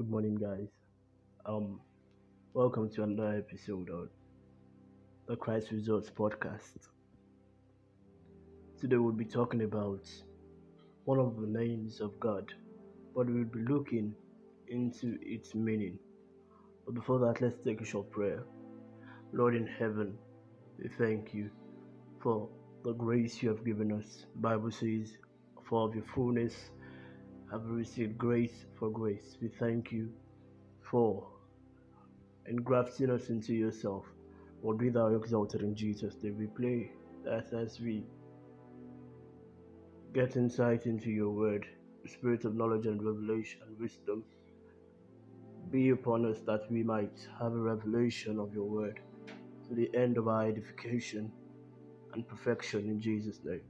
Good morning, guys. Um, welcome to another episode of the Christ Results Podcast. Today we'll be talking about one of the names of God, but we'll be looking into its meaning. But before that, let's take a short prayer. Lord in heaven, we thank you for the grace you have given us. Bible says, "For of your fullness have received grace for grace." We thank you for engrafting us into yourself. Lord, be thou exalted in Jesus' name. We pray that as we get insight into your word, the spirit of knowledge and revelation and wisdom be upon us that we might have a revelation of your word to the end of our edification and perfection in Jesus' name.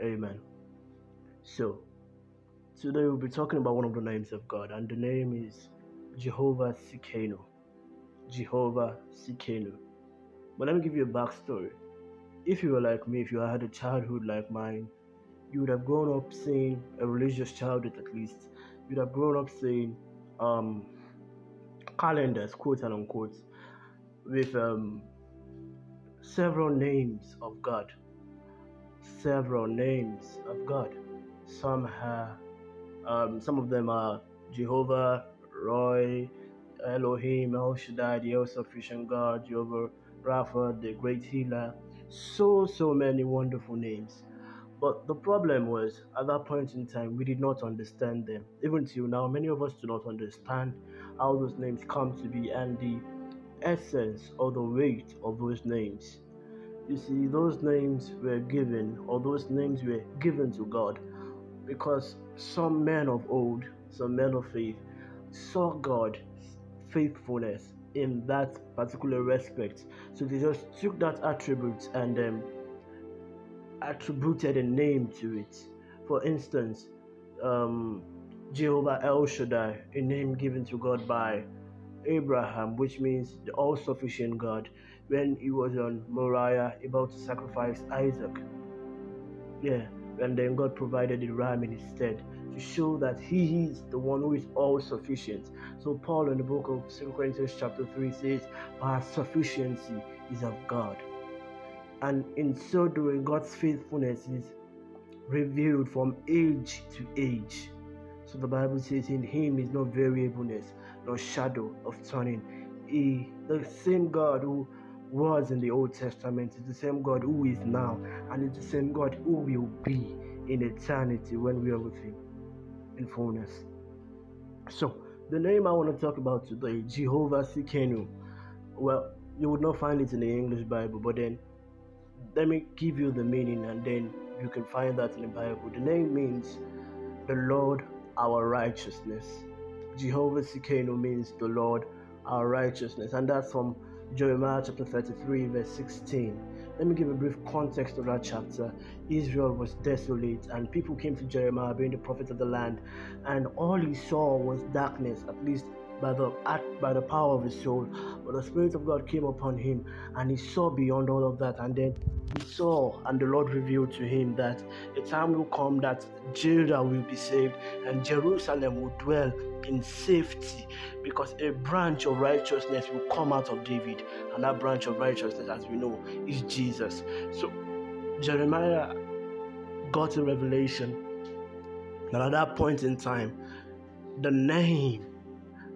Amen. So, today we'll be talking about one of the names of God, and the name is Jehovah Tsidkenu. Jehovah Tsidkenu. But let me give you a backstory. If you were like me, if you had a childhood like mine, you would have grown up seeing a religious childhood at least. You'd have grown up seeing um, calendars, quote and unquote, with um, several names of God. Several names of God. Some have, um, some of them are Jehovah, Roy, Elohim, El Shaddai, the all sufficient God, Jehovah Rapha, the great healer. So, so many wonderful names. But the problem was, at that point in time, we did not understand them. Even till now, many of us do not understand how those names come to be and the essence or the weight of those names. You see, those names were given, or those names were given to God because some men of old, some men of faith, saw God's faithfulness in that particular respect. So they just took that attribute and um, attributed a name to it. For instance, um, Jehovah El Shaddai, a name given to God by Abraham, which means the all sufficient God, when he was on Moriah about to sacrifice Isaac. Yeah, and then God provided a ram in his stead to show that he is the one who is all sufficient. So Paul in the book of 2 Corinthians chapter 3 says, Our sufficiency is of God. And in so doing, God's faithfulness is revealed from age to age. So the Bible says, In him is no variableness, no shadow of turning. He, the same God who was in the Old Testament is the same God who is now, and it's the same God who will be in eternity when we are with Him in fullness. So, the name I want to talk about today, Jehovah Tsidkenu. Well, you would not find it in the English Bible, but then let me give you the meaning and then you can find that in the Bible. The name means the Lord our righteousness. Jehovah Tsidkenu means the Lord our righteousness, and that's from Jeremiah chapter 33, verse 16. Let me give a brief context of that chapter. Israel was desolate, and people came to Jeremiah, being the prophet of the land, and all he saw was darkness, at least by the by the power of his soul. But the Spirit of God came upon him, and he saw beyond all of that. And then he saw, and the Lord revealed to him that a time will come that Judah will be saved, and Jerusalem will dwell in safety, because a branch of righteousness will come out of David, and that branch of righteousness, as we know, is Jesus. So Jeremiah got a revelation that at that point in time, the name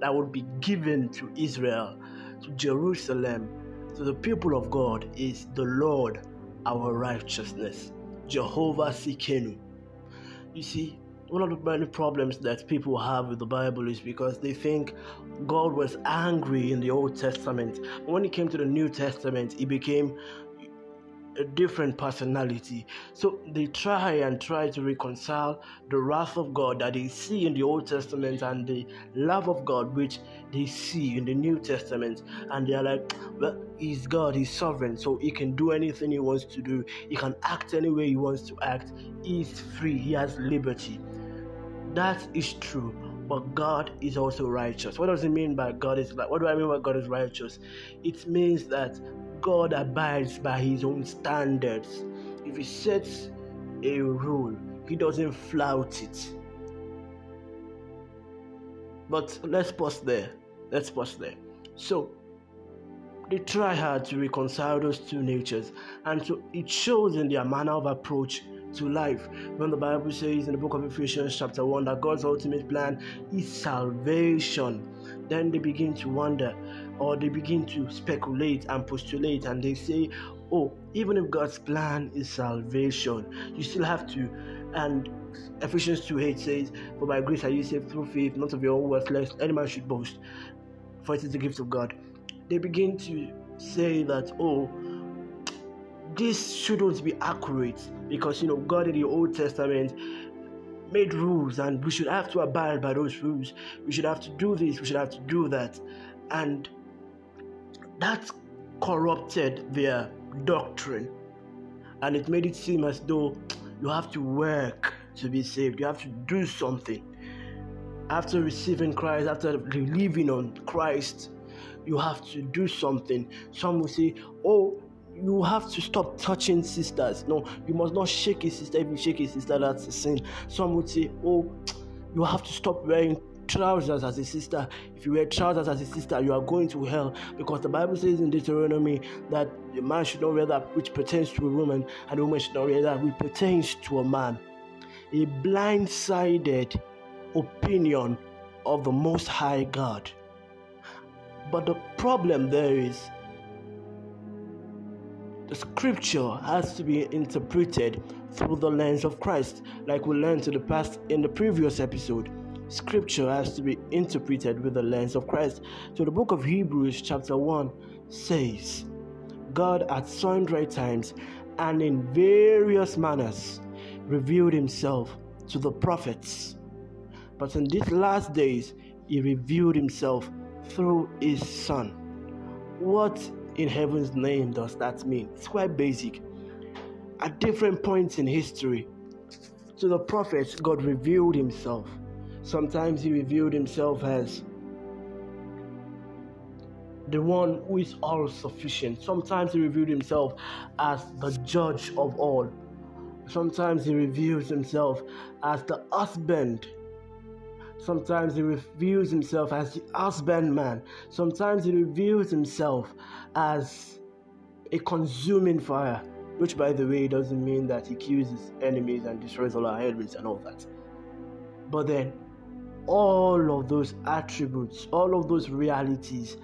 that would be given to Israel, to Jerusalem, to the people of God is the Lord our righteousness, Jehovah Tsidkenu. You see, one of the many problems that people have with the Bible is because they think God was angry in the Old Testament. When it came to the New Testament, he became a different personality. So they try and try to reconcile the wrath of God that they see in the Old Testament and the love of God which they see in the New Testament. And they are like, well, He's God, He's sovereign, so He can do anything He wants to do. He can act any way He wants to act. He's free, He has liberty. That is true. But God is also righteous. What does it mean by God is like? What do I mean by God is righteous? It means that God abides by his own standards. If he sets a rule, he doesn't flout it. But let's pause there. Let's pause there. So they try hard to reconcile those two natures, and so it shows in their manner of approach to life. When the Bible says in the book of Ephesians, chapter 1, that God's ultimate plan is salvation, then they begin to wonder or they begin to speculate and postulate and they say, Oh, even if God's plan is salvation, you still have to. And Ephesians 2 8 says, For by grace are you saved through faith, not of your own works, lest any man should boast, for it is the gift of God. They begin to say that, Oh, this shouldn't be accurate because you know God in the Old Testament made rules and we should have to abide by those rules. We should have to do this, we should have to do that. And that corrupted their doctrine and it made it seem as though you have to work to be saved, you have to do something. After receiving Christ, after believing on Christ, you have to do something. Some will say, Oh, you have to stop touching sisters. No, you must not shake a sister. If you shake a sister, that's a sin. Some would say, Oh, you have to stop wearing trousers as a sister. If you wear trousers as a sister, you are going to hell because the Bible says in Deuteronomy that a man should not wear that which pertains to a woman, and a woman should not wear that which pertains to a man. A blindsided opinion of the Most High God. But the problem there is the scripture has to be interpreted through the lens of Christ, like we learned in the past in the previous episode. Scripture has to be interpreted with the lens of Christ. So the book of Hebrews, chapter 1, says, God at sundry times and in various manners revealed himself to the prophets. But in these last days, he revealed himself through his Son. What in heaven's name does that mean? It's quite basic. At different points in history, to the prophets, God revealed himself. Sometimes he revealed himself as the one who is all sufficient. Sometimes he revealed himself as the judge of all. Sometimes he reveals himself as the husband Sometimes he reveals himself as the husbandman. Sometimes he reveals himself as a consuming fire, which, by the way, doesn't mean that he kills his enemies and destroys all our enemies and all that. But then, all of those attributes, all of those realities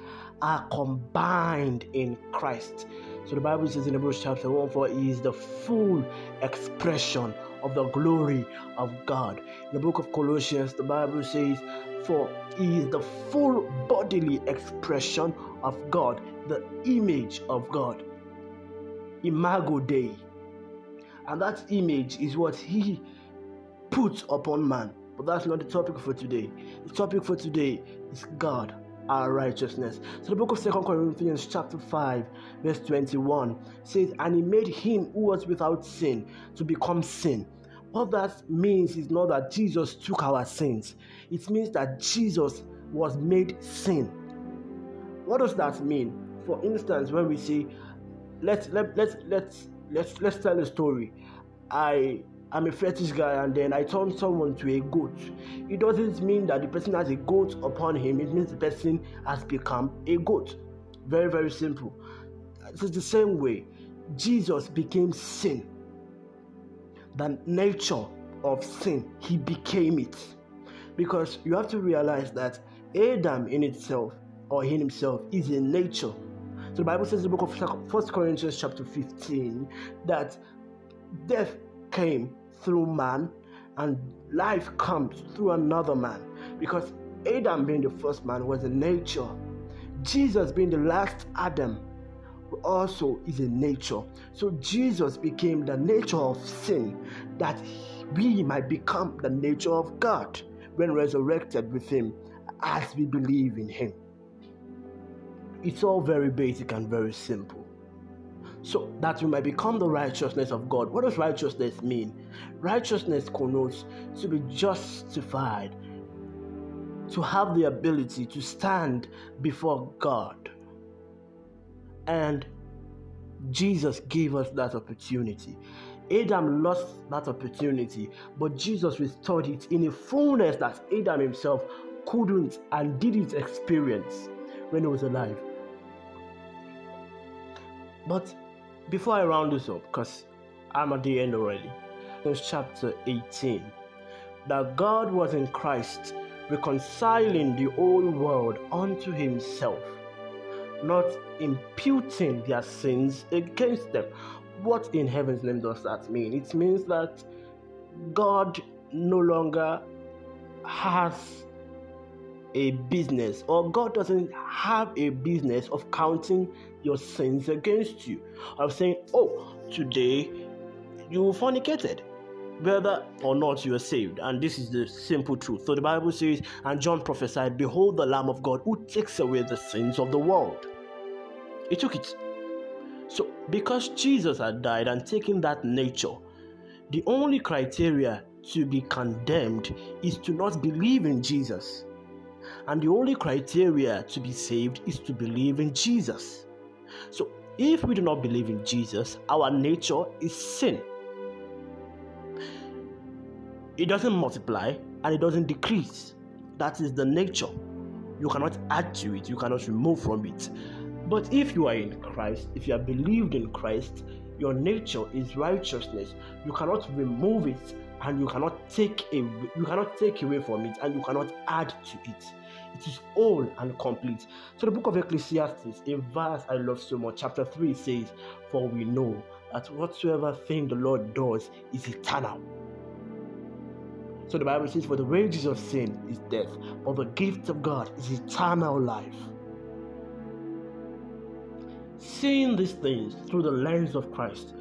are combined in Christ. So the Bible says in Hebrews chapter 1 for he is the full expression of the glory of God. In the book of Colossians, the Bible says, For he is the full bodily expression of God, the image of God. Imago Dei. And that image is what he puts upon man. But that's not the topic for today. The topic for today is God our righteousness. So the book of Second Corinthians chapter 5 verse 21 says, And he made him who was without sin to become sin. What that means is not that Jesus took our sins. It means that Jesus was made sin. What does that mean? For instance, when we say, let's let, let's let's let's let's tell a story. I I'm a fetish guy and then I turn someone to a goat, it doesn't mean that the person has a goat upon him, it means the person has become a goat. Very, very simple. It's the same way Jesus became sin. The nature of sin, he became it. Because you have to realize that Adam in itself or in himself is a nature. So the Bible says in the book of First Corinthians chapter 15 that death came through man and life comes through another man. Because Adam being the first man was a nature. Jesus being the last Adam also is a nature. So Jesus became the nature of sin that we might become the nature of God when resurrected with him as we believe in him. It's all very basic and very simple so that you might become the righteousness of God. What does righteousness mean? Righteousness connotes to be justified, to have the ability to stand before God. And Jesus gave us that opportunity. Adam lost that opportunity, but Jesus restored it in a fullness that Adam himself couldn't and didn't experience when he was alive. But before I round this up, because I'm at the end already, It's chapter 18, that God was in Christ reconciling the old world unto himself, not imputing their sins against them. What in heaven's name does that mean? It means that God no longer has a business, or God doesn't have a business of counting your sins against you. Of saying, oh, today you fornicated, whether or not you are saved. And this is the simple truth. So the Bible says, and John prophesied, Behold the Lamb of God who takes away the sins of the world. He took it. So, because Jesus had died and taken that nature, the only criteria to be condemned is to not believe in Jesus. And the only criteria to be saved is to believe in Jesus. So, if we do not believe in Jesus, our nature is sin. It doesn't multiply and it doesn't decrease. That is the nature. You cannot add to it, you cannot remove from it. But if you are in Christ, if you have believed in Christ, your nature is righteousness. You cannot remove it and you cannot take a, you cannot take away from it and you cannot add to it. It is all and complete. So the book of Ecclesiastes, a verse I love so much, chapter 3 says, For we know that whatsoever thing the Lord does is eternal. So the Bible says, For the wages of sin is death, but the gift of God is eternal life. Seeing these things through the lens of Christ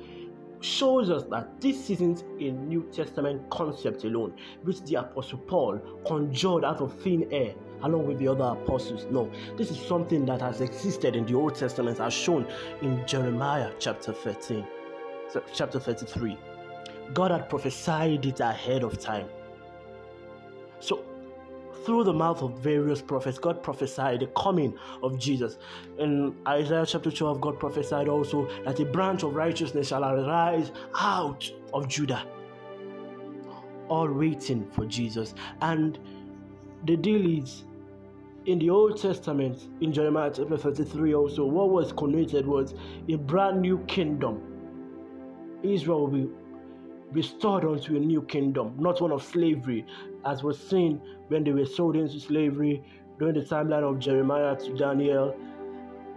shows us that this isn't a New Testament concept alone, which the Apostle Paul conjured out of thin air along with the other apostles. No, this is something that has existed in the Old Testament, as shown in Jeremiah chapter 13, chapter 33. God had prophesied it ahead of time. So, through the mouth of various prophets, God prophesied the coming of Jesus. In Isaiah chapter 12, God prophesied also that a branch of righteousness shall arise out of Judah. All waiting for Jesus. And the deal is in the Old Testament, in Jeremiah chapter 33, also, what was connoted was a brand new kingdom. Israel will be restored unto a new kingdom, not one of slavery, as was seen when they were sold into slavery during the timeline of Jeremiah to Daniel.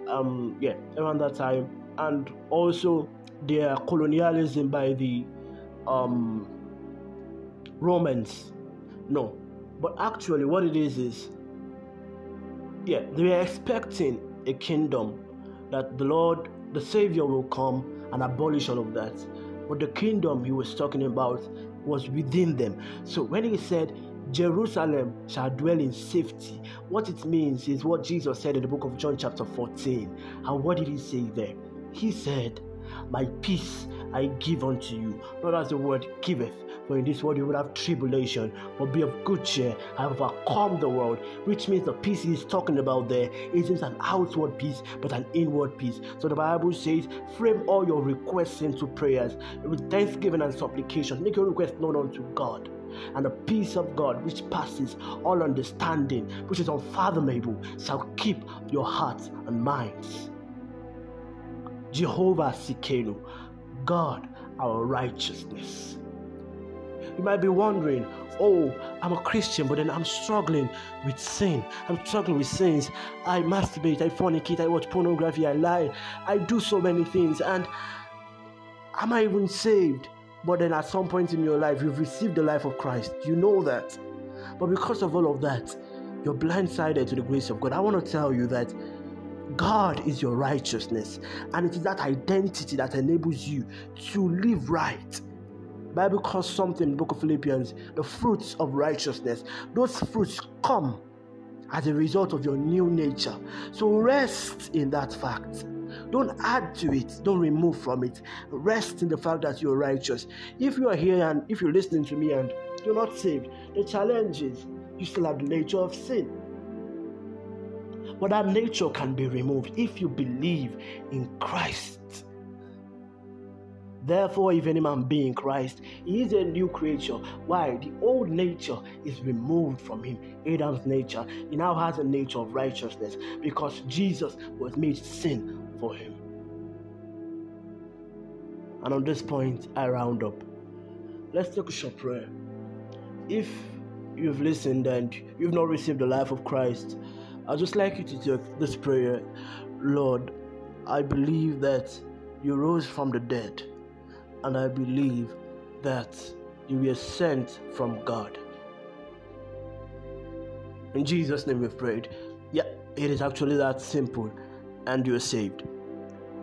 Um, yeah, around that time, and also their colonialism by the um, Romans. No, but actually, what it is is yeah, they were expecting a kingdom that the Lord, the Savior, will come and abolish all of that. But the kingdom he was talking about was within them. So when he said, Jerusalem shall dwell in safety, what it means is what Jesus said in the book of John, chapter 14. And what did he say there? He said, My peace I give unto you, not as the word giveth, for in this world you will have tribulation, but be of good cheer. I have overcome the world, which means the peace he's talking about there isn't an outward peace, but an inward peace. So the Bible says, frame all your requests into prayers with thanksgiving and supplication. Make your request known unto God and the peace of God, which passes all understanding, which is unfathomable, shall keep your hearts and minds. Jehovah Tsidkenu, God our righteousness. You might be wondering, oh, I'm a Christian, but then I'm struggling with sin. I'm struggling with sins. I masturbate, I fornicate, I watch pornography, I lie, I do so many things. And am I even saved? But then at some point in your life, you've received the life of Christ. You know that. But because of all of that, you're blindsided to the grace of God. I want to tell you that God is your righteousness, and it is that identity that enables you to live right. Bible calls something in the book of Philippians the fruits of righteousness. Those fruits come as a result of your new nature. So rest in that fact. Don't add to it, don't remove from it. Rest in the fact that you're righteous. If you are here and if you're listening to me and you're not saved, the challenge is you still have the nature of sin. But that nature can be removed if you believe in Christ. Therefore, if any man be in Christ, he is a new creature. Why? The old nature is removed from him. Adam's nature. He now has a nature of righteousness because Jesus was made sin for him. And on this point, I round up. Let's take a short prayer. If you've listened and you've not received the life of Christ, I'd just like you to take this prayer Lord, I believe that you rose from the dead, and I believe that you were sent from God. In Jesus' name we've prayed. Yeah, it is actually that simple, and you're saved.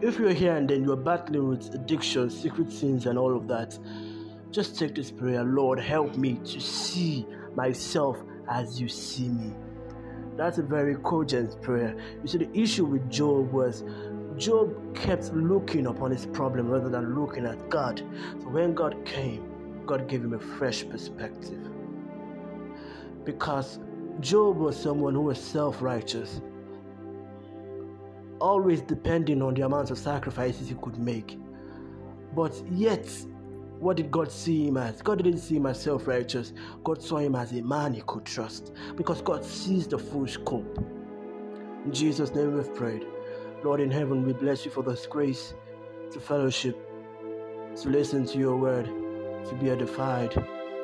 If you're here and then you're battling with addiction, secret sins, and all of that, just take this prayer Lord, help me to see myself as you see me. That's a very cogent prayer. You see, the issue with Job was Job kept looking upon his problem rather than looking at God. So when God came, God gave him a fresh perspective. Because Job was someone who was self righteous always depending on the amount of sacrifices he could make. But yet, what did God see him as? God didn't see him as self righteous. God saw him as a man he could trust because God sees the full scope. In Jesus' name we've prayed. Lord in heaven, we bless you for this grace to fellowship, to listen to your word, to be edified,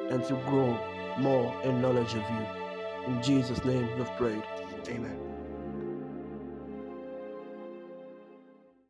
and to grow more in knowledge of you. In Jesus' name we've prayed. Amen.